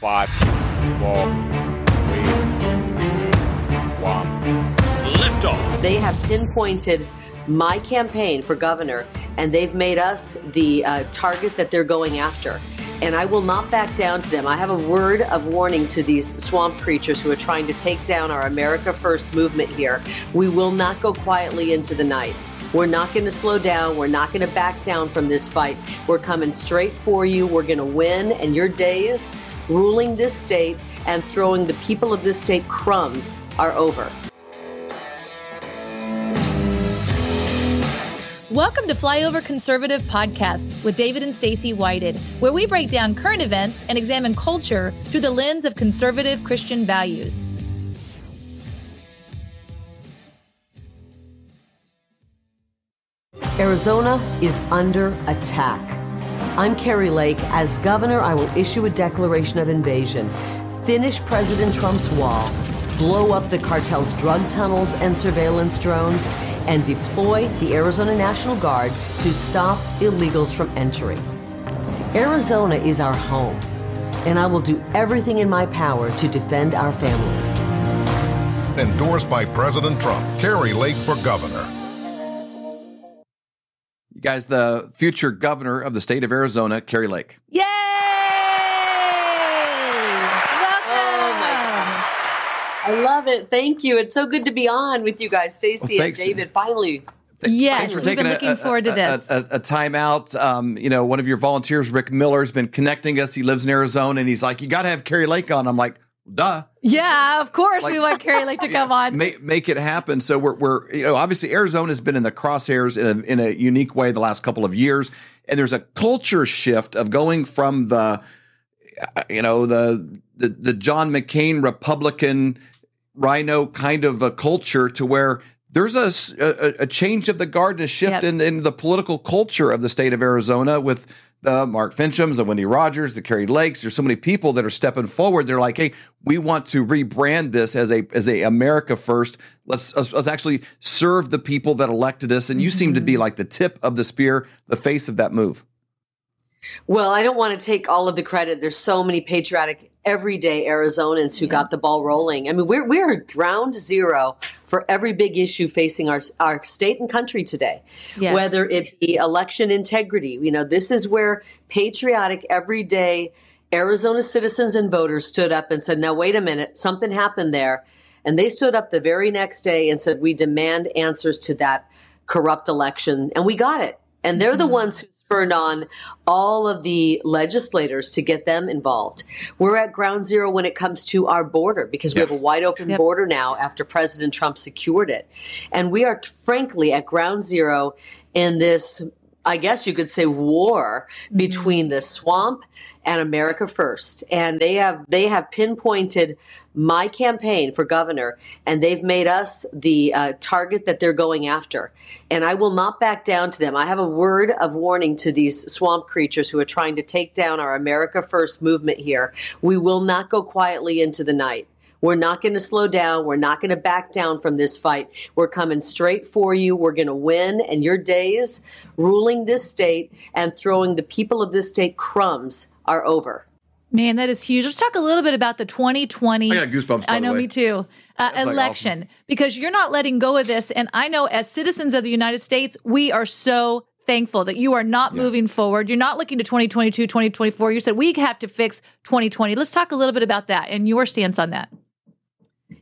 Five, four, three, two, one. Liftoff. They have pinpointed my campaign for governor, and they've made us the uh, target that they're going after. And I will not back down to them. I have a word of warning to these swamp creatures who are trying to take down our America First movement here. We will not go quietly into the night. We're not going to slow down. We're not going to back down from this fight. We're coming straight for you. We're going to win, and your days ruling this state and throwing the people of this state crumbs are over. Welcome to Flyover Conservative Podcast with David and Stacy Whited, where we break down current events and examine culture through the lens of conservative Christian values. Arizona is under attack. I'm Kari Lake. As governor, I will issue a declaration of invasion, finish President Trump's wall, blow up the cartel's drug tunnels and surveillance drones, and deploy the Arizona National Guard to stop illegals from entering. Arizona is our home, and I will do everything in my power to defend our families. Endorsed by President Trump, Kari Lake for governor. You guys, the future governor of the state of Arizona, Kari Lake. Yay! Oh I love it. Thank you. It's so good to be on with you guys, Stacy Well, and. David. Finally, Yes, Thanks for we've been looking a, forward to this. A, a, a time out. Um, you know, one of your volunteers, Rick Miller, has been connecting us. He lives in Arizona, and he's like, "You got to have Kari Lake on." I'm like, "Duh." yeah, of course we want Kari Lake to come on. make make it happen. So we're we're you know obviously Arizona has been in the crosshairs in a, in a unique way the last couple of years, and there's a culture shift of going from the uh, you know the the, the John McCain Republican rhino kind of a culture to where there's a a change of the guard and a shift Yep. in, in the political culture of the state of Arizona with the Mark Finchems, the Wendy Rogers, the Kari Lakes. There's so many people that are stepping forward. They're like, hey, we want to rebrand this as a as a America first. Let's let's, let's actually serve the people that elected us. And you seem to be mm-hmm. like the tip of the spear, the face of that move. Well, I don't want to take all of the credit. There's so many patriotic, everyday Arizonans who got the ball rolling. I mean, we're we're ground zero for every big issue facing our our state and country today. Yes. Whether it be election integrity, you know, this is where patriotic, everyday Arizona citizens and voters stood up and said, "Now wait a minute, something happened there," and they stood up the very next day and said, "We demand answers to that corrupt election," and we got it. And they're the mm-hmm. ones who spurred on all of the legislators to get them involved. We're at ground zero when it comes to our border because we have a wide open Yep. border now after President Trump secured it. And we are frankly at ground zero in this, I guess you could say, war mm-hmm. between the swamp and America First. And they have they have pinpointed my campaign for governor, and they've made us the uh, target that they're going after. And I will not back down to them. I have a word of warning to these swamp creatures who are trying to take down our America First movement here. We will not go quietly into the night. We're not going to slow down. We're not going to back down from this fight. We're coming straight for you. We're going to win. And your days ruling this state and throwing the people of this state crumbs are over. Man, that is huge. Let's talk a little bit about the 2020. I got goosebumps, by I the know, way. me too. Uh, like election, because you're not letting go of this. And I know as citizens of the United States, we are so thankful that you are not moving forward. You're not looking to 2022, 2024. You said we have to fix 2020. Let's talk a little bit about that and your stance on that.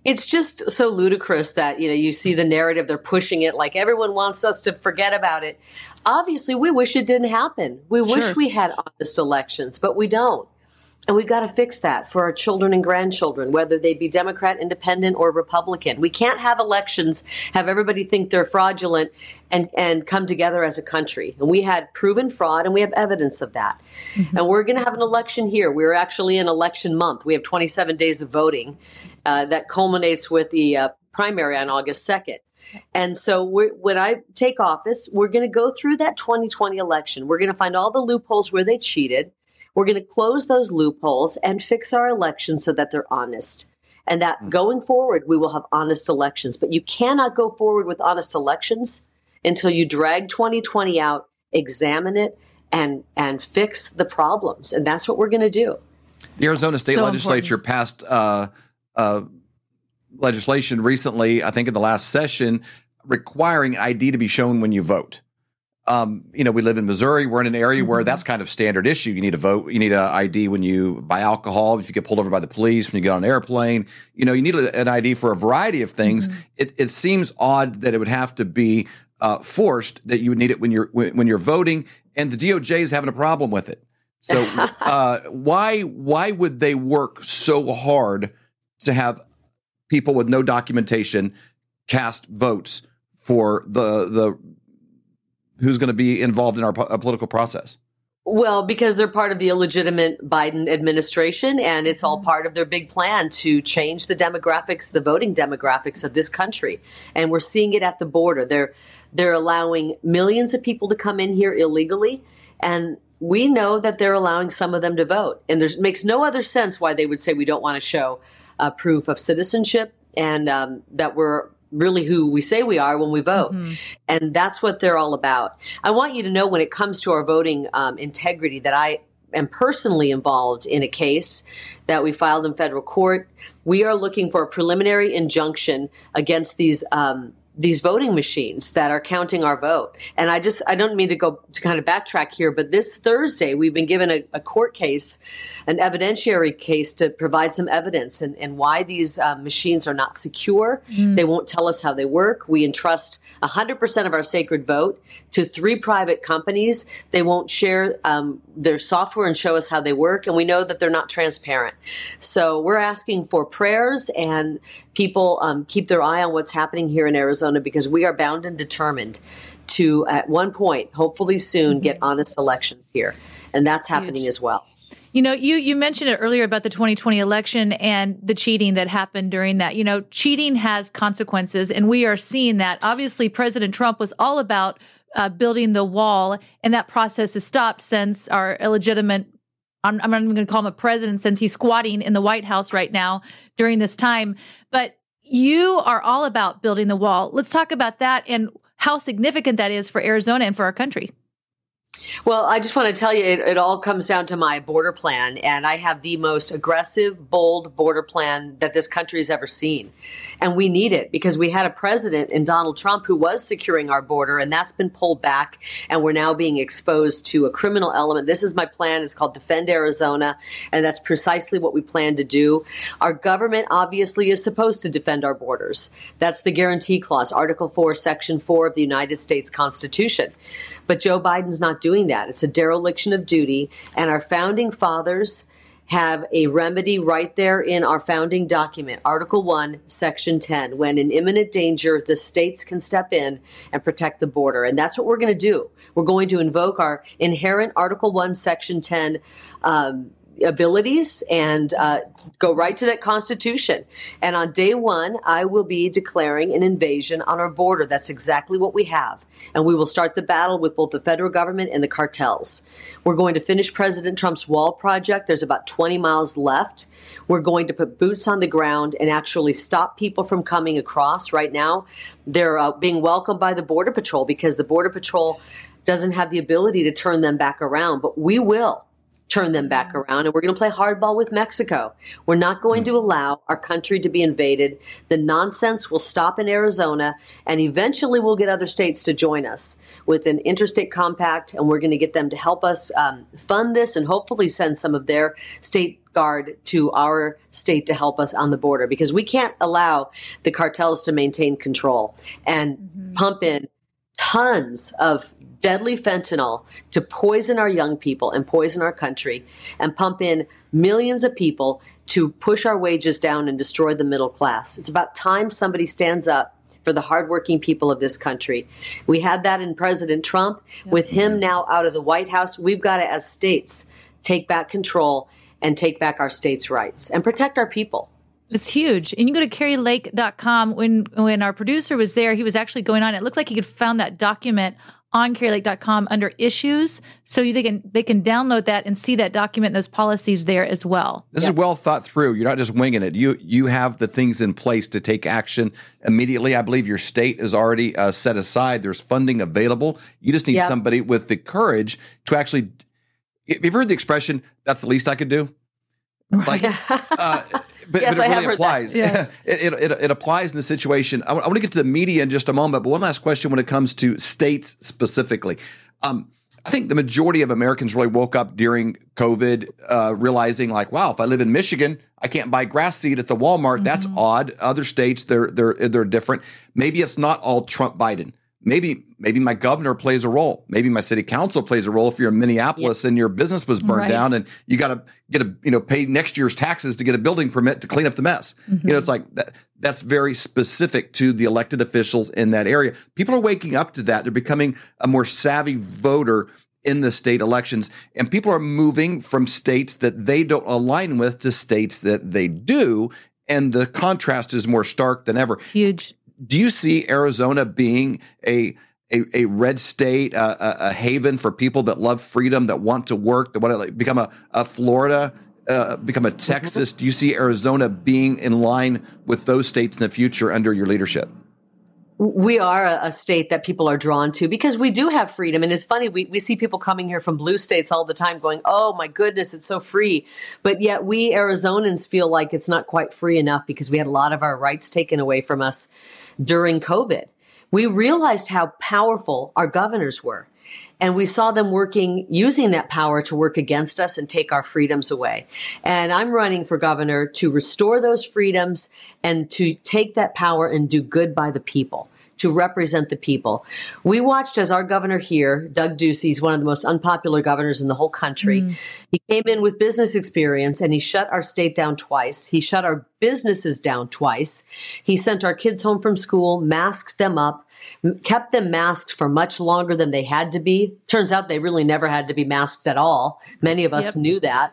It's just so ludicrous that, you know, you see the narrative, they're pushing it like everyone wants us to forget about it. Obviously, we wish it didn't happen. We Sure. wish we had honest elections, but we don't. And we've got to fix that for our children and grandchildren, whether they be Democrat, Independent, or Republican. We can't have elections, have everybody think they're fraudulent and, and come together as a country. And we had proven fraud and we have evidence of that. Mm-hmm. And we're going to have an election here. We're actually in election month. We have 27 days of voting uh, that culminates with the uh, primary on August 2nd. And so we're, when I take office, we're going to go through that 2020 election. We're going to find all the loopholes where they cheated. We're going to close those loopholes and fix our elections so that they're honest. And that going forward, we will have honest elections. But you cannot go forward with honest elections until you drag 2020 out, examine it, and and fix the problems. And that's what we're going to do. The Arizona State So Legislature passed uh, uh, legislation recently, I think in the last session, requiring ID to be shown when you vote. Um, you know, we live in Missouri. We're in an area where that's kind of standard issue. You need a vote. You need an ID when you buy alcohol. If you get pulled over by the police, when you get on an airplane, you know, you need a, an ID for a variety of things. It, it seems odd that it would have to be uh, forced that you would need it when you're when, when you're voting, and the DOJ is having a problem with it. So uh, why why would they work so hard to have people with no documentation cast votes for the the who's going to be involved in our po- political process? Well, because they're part of the illegitimate Biden administration, and it's all mm-hmm. part of their big plan to change the demographics, the voting demographics of this country. And we're seeing it at the border. They're they're allowing millions of people to come in here illegally, and we know that they're allowing some of them to vote. And there makes no other sense why they would say we don't want to show uh, proof of citizenship and um, that we're really who we say we are when we vote. And that's what they're all about. I want you to know when it comes to our voting um, integrity that I am personally involved in a case that we filed in federal court. We are looking for a preliminary injunction against these. Um, these voting machines that are counting our vote. And I just, I don't mean to go to kind of backtrack here, but this Thursday, we've been given a, a court case, an evidentiary case to provide some evidence and, and why these uh, machines are not secure. They won't tell us how they work. We entrust 100% of our sacred vote to three private companies. They won't share um, their software and show us how they work. And we know that they're not transparent. So we're asking for prayers and people um, keep their eye on what's happening here in Arizona because we are bound and determined to, at one point, hopefully soon, get honest elections here. And that's happening as well. You know, you you mentioned it earlier about the 2020 election and the cheating that happened during that. You know, cheating has consequences, and we are seeing that. Obviously, President Trump was all about uh, building the wall, and that process has stopped since our illegitimate. I'm, I'm not even going to call him a president since he's squatting in the White House right now during this time. But you are all about building the wall. Let's talk about that and how significant that is for Arizona and for our country. Well, I just want to tell you, it, it all comes down to my border plan, and I have the most aggressive, bold border plan that this country has ever seen. And we need it because we had a president in Donald Trump who was securing our border, and that's been pulled back, and we're now being exposed to a criminal element. This is my plan. It's called Defend Arizona, and that's precisely what we plan to do. Our government obviously is supposed to defend our borders. That's the guarantee clause, Article 4, Section 4 of the United States Constitution. But Joe Biden's not doing that. It's a dereliction of duty. And our founding fathers have a remedy right there in our founding document, Article 1, Section 10. When in imminent danger, the states can step in and protect the border. And that's what we're going to do. We're going to invoke our inherent Article 1, Section 10 um, abilities and uh, go right to that Constitution. And on day one, I will be declaring an invasion on our border. That's exactly what we have. And we will start the battle with both the federal government and the cartels. We're going to finish President Trump's wall project. There's about 20 miles left. We're going to put boots on the ground and actually stop people from coming across. Right now, they're uh, being welcomed by the Border Patrol because the Border Patrol doesn't have the ability to turn them back around, but we will turn them back around and we're going to play hardball with Mexico. We're not going to allow our country to be invaded. The nonsense will stop in Arizona and eventually we'll get other states to join us with an interstate compact and we're going to get them to help us um, fund this and hopefully send some of their state guard to our state to help us on the border because we can't allow the cartels to maintain control and pump in tons of deadly fentanyl to poison our young people and poison our country and pump in millions of people to push our wages down and destroy the middle class. It's about time somebody stands up for the hardworking people of this country. We had that in President Trump. With him now out of the White House, we've got to, as states, take back control and take back our states' rights and protect our people. It's huge. And you go to karilake.com. When when our producer was there, he was actually going on. It looks like he could found that document on karilake.com under issues. So you, they can they can download that and see that document and those policies there as well. This is well thought through. You're not just winging it. You you have the things in place to take action immediately. I believe your state is already uh, set aside. There's funding available. You just need Yep. somebody with the courage to actually. If you've heard the expression, "That's the least I could do," Like, uh, but, Yes, but I it have really heard that. applies. Yes. it, it, it, it applies in the situation. I, want to get to the media in just a moment, but one last question when it comes to states specifically. Um, I think the majority of Americans really woke up during COVID, uh, realizing like, wow, if I live in Michigan, I can't buy grass seed at the Walmart. That's odd. Other states, they're they're they're different. Maybe it's not all Trump Biden. Maybe maybe my governor plays a role. Maybe my city council plays a role if you're in Minneapolis and your business was burned Right. down and you got to get a you know pay next year's taxes to get a building permit to clean up the mess. You know, mm-hmm. it's like that. That's very specific to the elected officials in that area. People are waking up to that. They're becoming a more savvy voter in the state elections, and people are moving from states that they don't align with to states that they do. And the contrast is more stark than ever Huge. Do you see Arizona being a a, a red state, uh, a, a haven for people that love freedom, that want to work, that want to like become a, a Florida, uh, become a Texas? Do you see Arizona being in line with those states in the future under your leadership? we are a, a state that people are drawn to because we do have freedom. And it's funny, we, we see people coming here from blue states all the time going, oh my goodness, it's so free. But yet we Arizonans feel like it's not quite free enough because we had a lot of our rights taken away from us during COVID. We realized how powerful our governors were. And we saw them working, using that power to work against us and take our freedoms away. And I'm running for governor to restore those freedoms and to take that power and do good by the people, to represent the people. We watched as our governor here, Doug Ducey, is one of the most unpopular governors in the whole country. Mm. He came in with business experience and he shut our state down twice. He shut our businesses down twice. He sent our kids home from school, masked them up, kept them masked for much longer than they had to be. Turns out they really never had to be masked at all. Many of us Yep. knew that.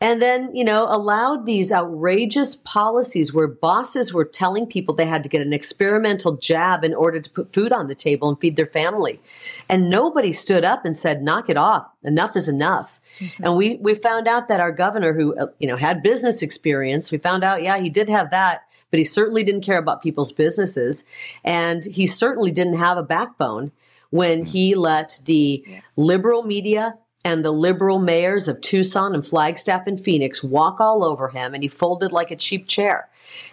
And then, you know, allowed these outrageous policies where bosses were telling people they had to get an experimental jab in order to put food on the table and feed their family. And nobody stood up and said, knock it off. Enough is enough. And we, we found out that our governor, who, uh, you know, had business experience, we found out, yeah, he did have that, but he certainly didn't care about people's businesses. And he certainly didn't have a backbone when he let the liberal media and the liberal mayors of Tucson and Flagstaff and Phoenix walk all over him and he folded like a cheap chair.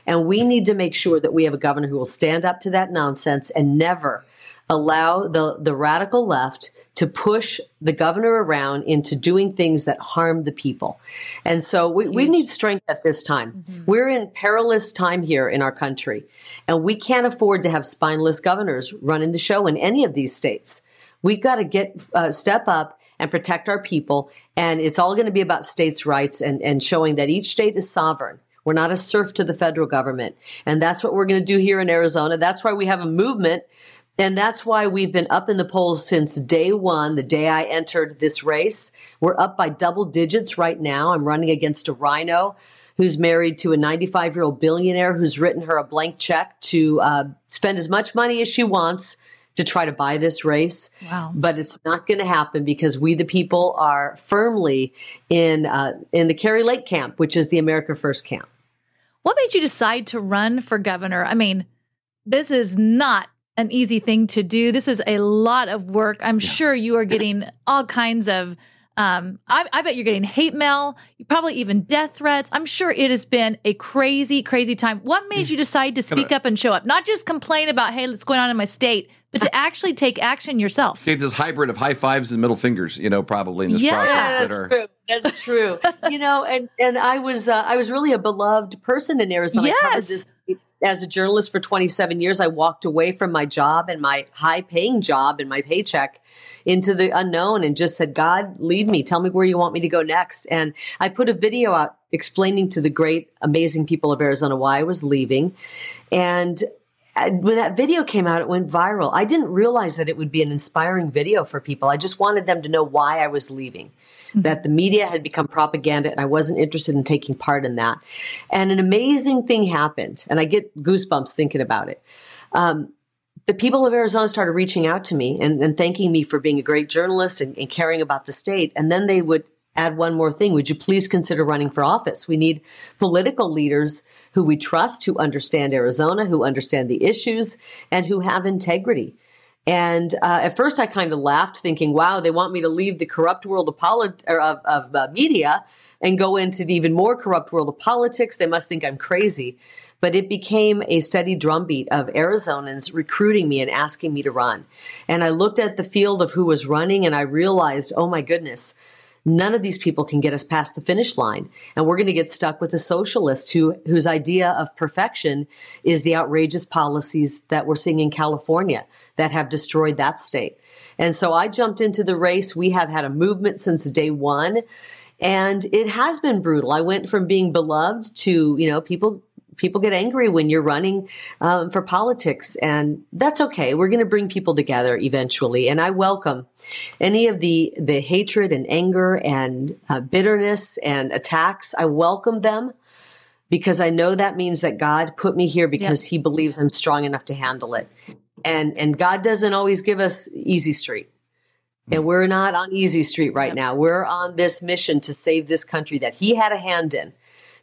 And we need to make sure that we have a governor who will stand up to that nonsense and never allow the, the radical left to push the governor around into doing things that harm the people. And so we, we need strength at this time. We're in perilous time here in our country, and we can't afford to have spineless governors running the show in any of these states. We've got to get uh, step up and protect our people. And it's all going to be about states' rights and, and showing that each state is sovereign. We're not a serf to the federal government. And that's what we're going to do here in Arizona. That's why we have a movement. And that's why we've been up in the polls since day one, the day I entered this race. We're up by double digits right now. I'm running against a rhino who's married to a 95 year old billionaire who's written her a blank check to uh, spend as much money as she wants to try to buy this race. Wow. But it's not going to happen because we, the people, are firmly in uh, in the Kari Lake camp, which is the America First camp. What made you decide to run for governor? I mean, this is not an easy thing to do. This is a lot of work. I'm sure you are getting all kinds of. Um, I, I bet you're getting hate mail, probably even death threats. I'm sure it has been a crazy, crazy time. What made you decide to speak up and show up? Not just complain about, hey, what's going on in my state, but to actually take action yourself. Okay, this hybrid of high fives and middle fingers, you know, probably in this Yeah, process that that's are. true. That's true. you know, and and I was uh, I was really a beloved person in Arizona. I Yes. covered this as a journalist for 27 years. I walked away from my job and my high paying job and my paycheck into the unknown and just said, God, lead me. Tell me where you want me to go next. And I put a video out explaining to the great, amazing people of Arizona why I was leaving. And when that video came out, it went viral. I didn't realize that it would be an inspiring video for people. I just wanted them to know why I was leaving, that the media had become propaganda and I wasn't interested in taking part in that. And an amazing thing happened, and I get goosebumps thinking about it. Um, the people of Arizona started reaching out to me and, and thanking me for being a great journalist and, and caring about the state. And then they would add one more thing. Would you please consider running for office? We need political leaders who we trust, who understand Arizona, who understand the issues, and who have integrity. And uh, at first, I kind of laughed, thinking, "Wow, they want me to leave the corrupt world of, of, of uh, media." and go into the even more corrupt world of politics. They must think I'm crazy. But it became a steady drumbeat of Arizonans recruiting me and asking me to run. And I looked at the field of who was running and I realized, oh my goodness, none of these people can get us past the finish line. And we're going to get stuck with a socialist who, whose idea of perfection is the outrageous policies that we're seeing in California that have destroyed that state. And so I jumped into the race. We have had a movement since day one. And it has been brutal. I went from being beloved to, you know, people people get angry when you're running um, for politics, and that's okay. We're going to bring people together eventually, and I welcome any of the the hatred and anger and uh, bitterness and attacks. I welcome them because I know that means that God put me here because He believes I'm strong enough to handle it, and and God doesn't always give us easy street. And we're not on easy street right yep. now. We're on this mission to save this country that he had a hand in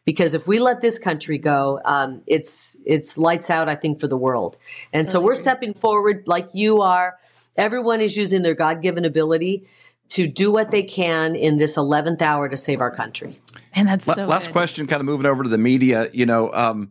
because if we let this country go, um, it's it's lights out. I think for the world, and so we're stepping forward like you are. Everyone is using their God given ability to do what they can in this eleventh hour to save our country. And that's so last good. question. Kind of moving over to the media. You know. Um,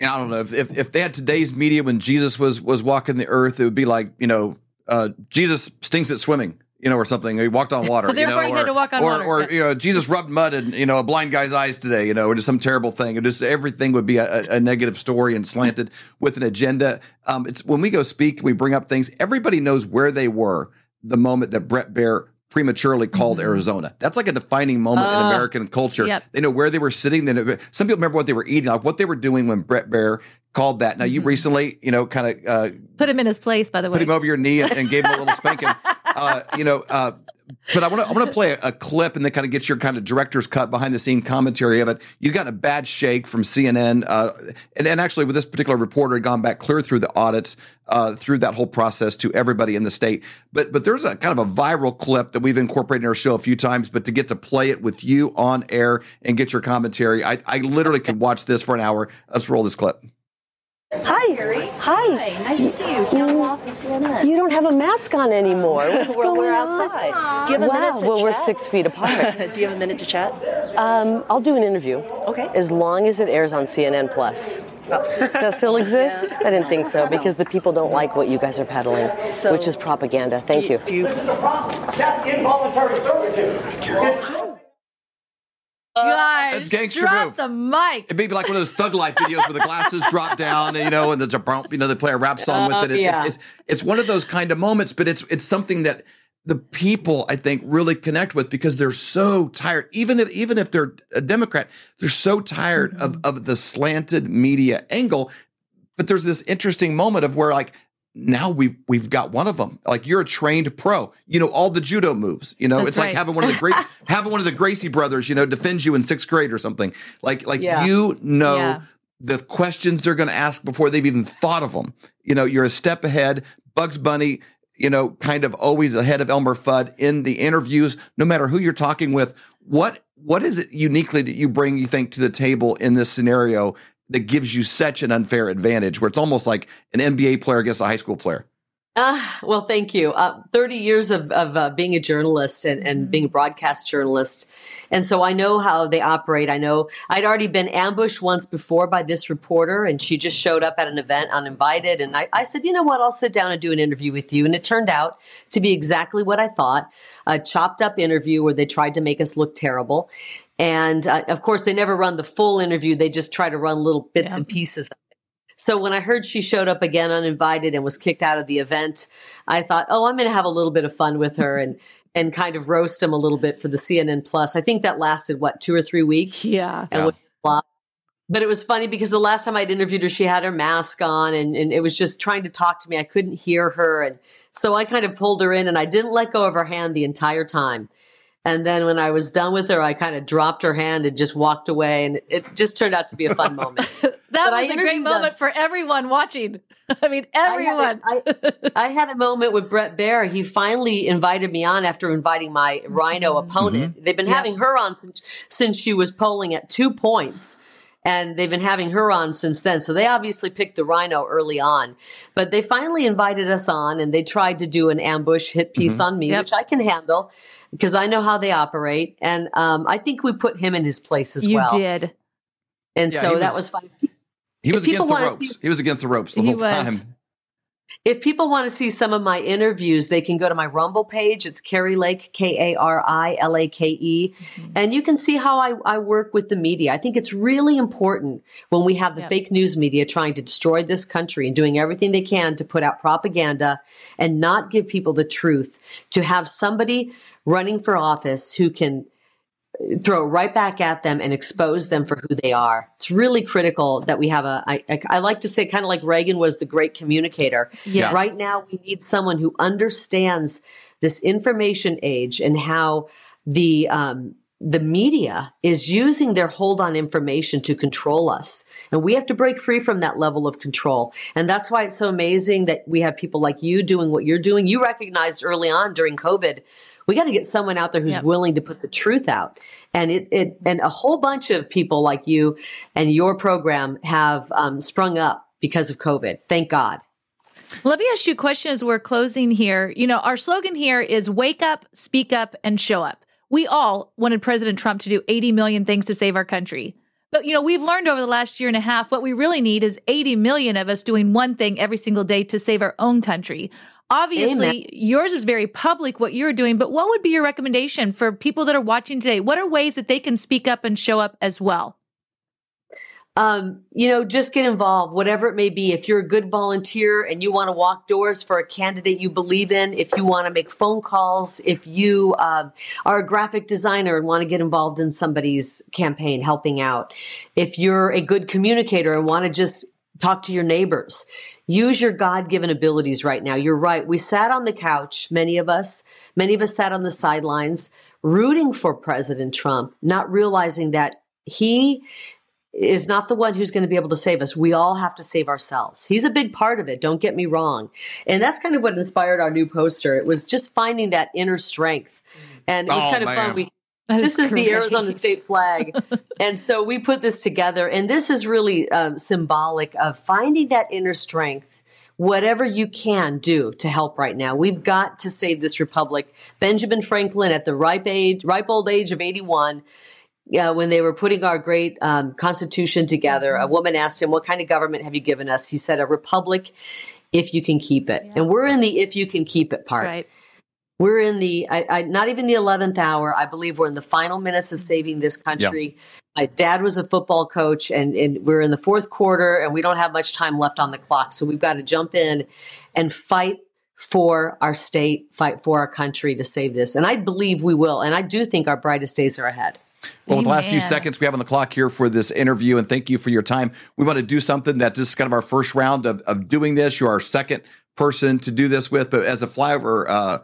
I don't know if, if, if they had today's media when Jesus was was walking the earth, it would be like you know uh, Jesus stinks at swimming you know, or something. He walked on water. so therefore, you know, he had to walk on or, water. Or, you know, Jesus rubbed mud in, you know, a blind guy's eyes today, you know, or just some terrible thing. It just everything would be a, a negative story and slanted with an agenda. Um, it's when we go speak, we bring up things. Everybody knows where they were the moment that Bret Baier prematurely called mm-hmm. Arizona. That's like a defining moment uh, in American culture. Yep. They know where they were sitting. They know, some people remember what they were eating, like what they were doing when Bret Baier called that. Now, mm-hmm. you recently, you know, kind of uh, put him in his place, by the way. Put him over your knee and, and gave him a little spanking. uh, you know, uh, but I want to I want to play a, a, clip and then kind of get your kind of director's cut behind the scene commentary of it. You got a bad shake from CNN, uh, and, and actually with this particular reporter had gone back clear through the audits, uh, through that whole process to everybody in the state. But but there's a kind of a viral clip that we've incorporated in our show a few times. But to get to play it with you on air and get your commentary, I, I literally could watch this for an hour. Let's roll this clip. Hi. Hi. Hi. Nice to see you. Camel off and CNN. You don't have a mask on anymore. What's we're, going we're on? outside. Do you have a wow. minute to well, chat? we're six feet apart. do you have a minute to chat? Um, I'll do an interview. Okay. As long as it airs on CNN Plus. Oh. Does that still exist? yeah. I didn't think so because the people don't like what you guys are peddling, so, which is propaganda. Thank you. you. That's involuntary servitude. Guys, That's gangster drop move. the mic. It'd be like one of those Thug Life videos where the glasses drop down, and, you know, and there's a bump, you know, they play a rap song with it. it yeah. it's, it's, it's one of those kind of moments, but it's it's something that the people I think really connect with because they're so tired. Even if even if they're a Democrat, they're so tired mm-hmm. of of the slanted media angle. But there's this interesting moment of where like now we've we've got one of them. Like you're a trained pro. You know all the judo moves. You know That's it's right. like having one of the great having one of the Gracie brothers. You know defend you in sixth grade or something. Like like Yeah. you know Yeah. the questions they're going to ask before they've even thought of them. You know you're a step ahead. Bugs Bunny. You know, kind of always ahead of Elmer Fudd in the interviews, no matter who you're talking with. What what is it uniquely that you bring, you think, to the table in this scenario that gives you such an unfair advantage where it's almost like an NBA player against a high school player? Uh, well, thank you. Uh, 30 years of, of uh, being a journalist and, and being a broadcast journalist. And so I know how they operate. I know I'd already been ambushed once before by this reporter, and she just showed up at an event uninvited. And I, I said, you know what? I'll sit down and do an interview with you. And it turned out to be exactly what I thought a chopped up interview where they tried to make us look terrible. And uh, of course, they never run the full interview. They just try to run little bits Yeah. and pieces. So when I heard she showed up again uninvited and was kicked out of the event, I thought, oh, I'm going to have a little bit of fun with her and and kind of roast him a little bit for the CNN Plus. I think that lasted what two or three weeks. Yeah. Yeah. was a flop. But it was funny because the last time I'd interviewed her, she had her mask on and, and it was just trying to talk to me. I couldn't hear her. And so I kind of pulled her in and I didn't let go of her hand the entire time. And then when I was done with her, I kind of dropped her hand and just walked away. And it just turned out to be a fun moment. That But was a great interviewed them. moment for everyone watching. I mean, I had, everyone. a, I, I had a moment with Bret Baier. He finally invited me on after inviting my Rhino Mm-hmm. opponent. They've been Yep. having her on since since she was polling at two points. And they've been having her on since then. So they obviously picked the Rhino early on. But they finally invited us on and they tried to do an ambush hit piece on me, Yep. which I can handle. Because I know how they operate, and um, I think we put him in his place as you well. You did. And Yeah, so he that was- was fun. He was people against the ropes. see- he was against the ropes the He whole was. time. If people want to see some of my interviews, they can go to my Rumble page. It's Kari Lake, K A R I L A K E. Mm-hmm. And you can see how I, I work with the media. I think it's really important when we have the Yep. fake news media trying to destroy this country and doing everything they can to put out propaganda and not give people the truth, to have somebody running for office who can throw right back at them and expose them for who they are. It's really critical that we have a. I, I, I like to say, kind of like Reagan was the great communicator. Yes. Right now, we need someone who understands this information age and how the um, the media is using their hold on information to control us. And we have to break free from that level of control. And that's why it's so amazing that we have people like you doing what you're doing. You recognized early on during COVID, we got to get someone out there who's Yep. willing to put the truth out. And it, it and a whole bunch of people like you and your program have um, sprung up because of COVID. Thank God. Let me ask you a question as we're closing here. You know, our slogan here is wake up, speak up, and show up. We all wanted President Trump to do 80 million things to save our country. But, you know, we've learned over the last year and a half what we really need is 80 million of us doing one thing every single day to save our own country. Obviously, Amen. yours is very public what you're doing, but what would be your recommendation for people that are watching today? What are ways that they can speak up and show up as well? um, you know, just get involved, whatever it may be. If you're a good volunteer and you want to walk doors for a candidate you believe in, if you want to make phone calls, if you um, are a graphic designer and want to get involved in somebody's campaign, helping out, if you're a good communicator and want to just talk to your neighbors, use your God given abilities right now. You're right. We sat on the couch, many of us, many of us sat on the sidelines rooting for President Trump, not realizing that he is not the one who's going to be able to save us. We all have to save ourselves. He's a big part of it. Don't get me wrong. And that's kind of what inspired our new poster. It was just finding that inner strength. And it was Oh, kind of man. fun. We, this is the. Arizona state flag. and so we put this together. And this is really um, symbolic of finding that inner strength. Whatever you can do to help right now, we've got to save this republic. Benjamin Franklin, at the ripe age, ripe old age of eighty-one, yeah, when they were putting our great um, Constitution together, a woman asked him, "What kind of government have you given us?" He said, "A republic, if you can keep it." And we're in the "if you can keep it" part. Right. We're in the I, I, not even the eleventh hour. I believe we're in the final minutes of saving this country. My dad was a football coach, and, and we're in the fourth quarter, and we don't have much time left on the clock. So we've got to jump in and fight for our state, fight for our country to save this. And I believe we will. And I do think our brightest days are ahead. Well, with the last few seconds we have on the clock here for this interview, and thank you for your time. We want to do something that this is kind of our first round of, of doing this. You're our second person to do this with, but as a flyover uh,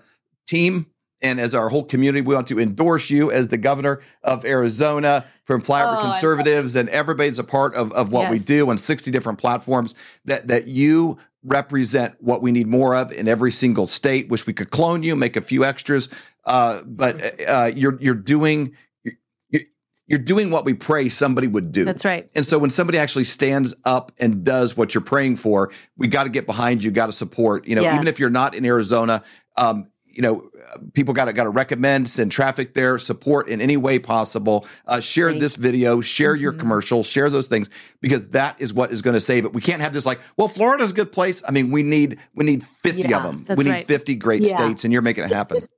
team and as our whole community, we want to endorse you as the governor of Arizona from Flyover Oh, Conservatives, and everybody's a part of, of what we do on 60 different platforms. That that you represent what we need more of in every single state. Wish we could clone you, make a few extras, uh, but uh, you're you're doing you're, you're doing what we pray somebody would do. That's right. And so when somebody actually stands up and does what you're praying for, we got to get behind you, got to support. You know, Yeah. even if you're not in Arizona, um, you know, people got to got to recommend, send traffic there, support in any way possible. Uh, share this video, share your Mm-hmm. commercial, share those things because that is what is going to save it. We can't have this like, well, Florida's a good place. I mean, we need we need 50 Yeah, of them. we need right. 50 great Yeah. states, and you're making it happen. It's, it's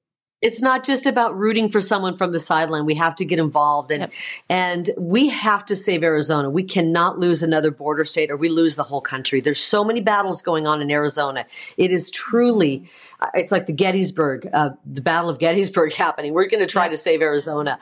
not just about rooting for someone from the sideline. We have to get involved and Yep. and we have to save Arizona. We cannot lose another border state or we lose the whole country. There's so many battles going on in Arizona. It is truly uh, it's like the Gettysburg, uh, the Battle of Gettysburg happening. We're going to try to save Arizona.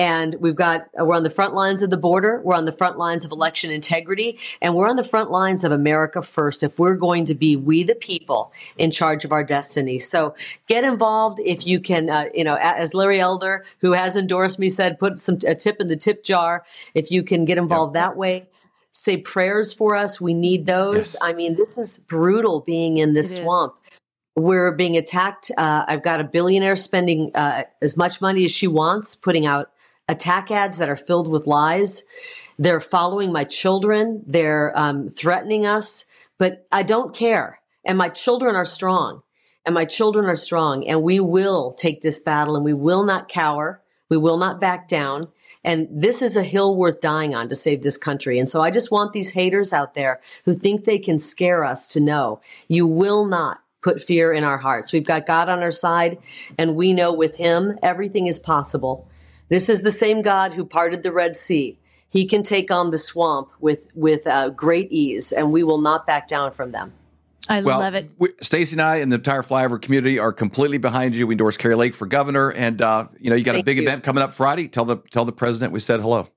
And we've got, uh, we're on the front lines of the border. We're on the front lines of election integrity. And we're on the front lines of America first if we're going to be we the people in charge of our destiny. So get involved if you can, uh, you know, as Larry Elder, who has endorsed me, said, put some, a tip in the tip jar. If you can get involved that way. Say prayers for us. We need those. Yes. I mean, this is brutal being in this It is. swamp we're being attacked. Uh, I've got a billionaire spending uh, as much money as she wants, putting out attack ads that are filled with lies. They're following my children. They're um, threatening us, but I don't care. And my children are strong. and my children are strong and we will take this battle and we will not cower. We will not back down. And this is a hill worth dying on to save this country. And so I just want these haters out there who think they can scare us to know you will not put fear in our hearts. We've got God on our side and we know with him everything is possible. This is the same God who parted the Red Sea. He can take on the swamp with with uh, great ease, and we will not back down from them. I Well, love it. Stacy and I and the entire flyover community are completely behind you. We endorse Kari Lake for governor, and uh, you know you got a big you. event coming up Friday. Tell the tell the president we said hello.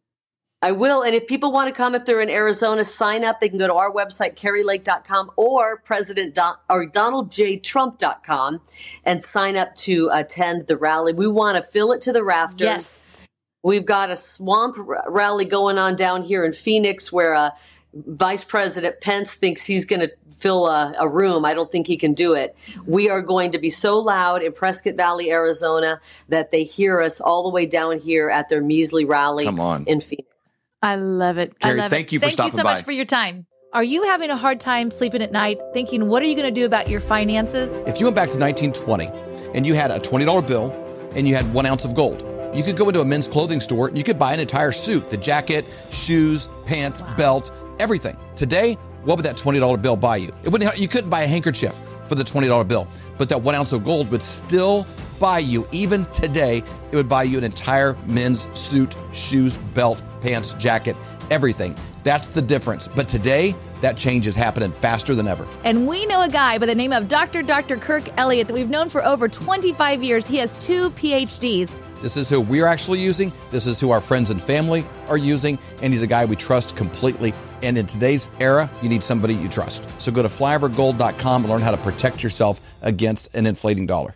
I will. And if people want to come, if they're in Arizona, sign up. They can go to our website, karilake.com or President Don, or DonaldJTrump.com and sign up to attend the rally. We want to fill it to the rafters. Yes. We've got a swamp r- rally going on down here in Phoenix where uh, Vice President Pence thinks he's going to fill a, a room. I don't think he can do it. We are going to be so loud in Prescott Valley, Arizona, that they hear us all the way down here at their measly rally Come on. in Phoenix. I love it. Kari, I love thank it. you for thank stopping you so by. much for your time. Are you having a hard time sleeping at night thinking, what are you going to do about your finances? If you went back to 1920 and you had a $20 bill and you had one ounce of gold, you could go into a men's clothing store and you could buy an entire suit the jacket, shoes, pants, belt, everything. Today, what would that $20 bill buy you? It wouldn't, you couldn't buy a handkerchief for the $20 bill, but that one ounce of gold would still buy you, even today, it would buy you an entire men's suit, shoes, belt, pants, jacket, everything. That's the difference. But today, that change is happening faster than ever. And we know a guy by the name of Dr. Dr. Kirk Elliott that we've known for over 25 years. He has two PhDs. This is who we're actually using. This is who our friends and family are using. And he's a guy we trust completely. And in today's era, you need somebody you trust. So go to flyovergold.com and learn how to protect yourself against an inflating dollar.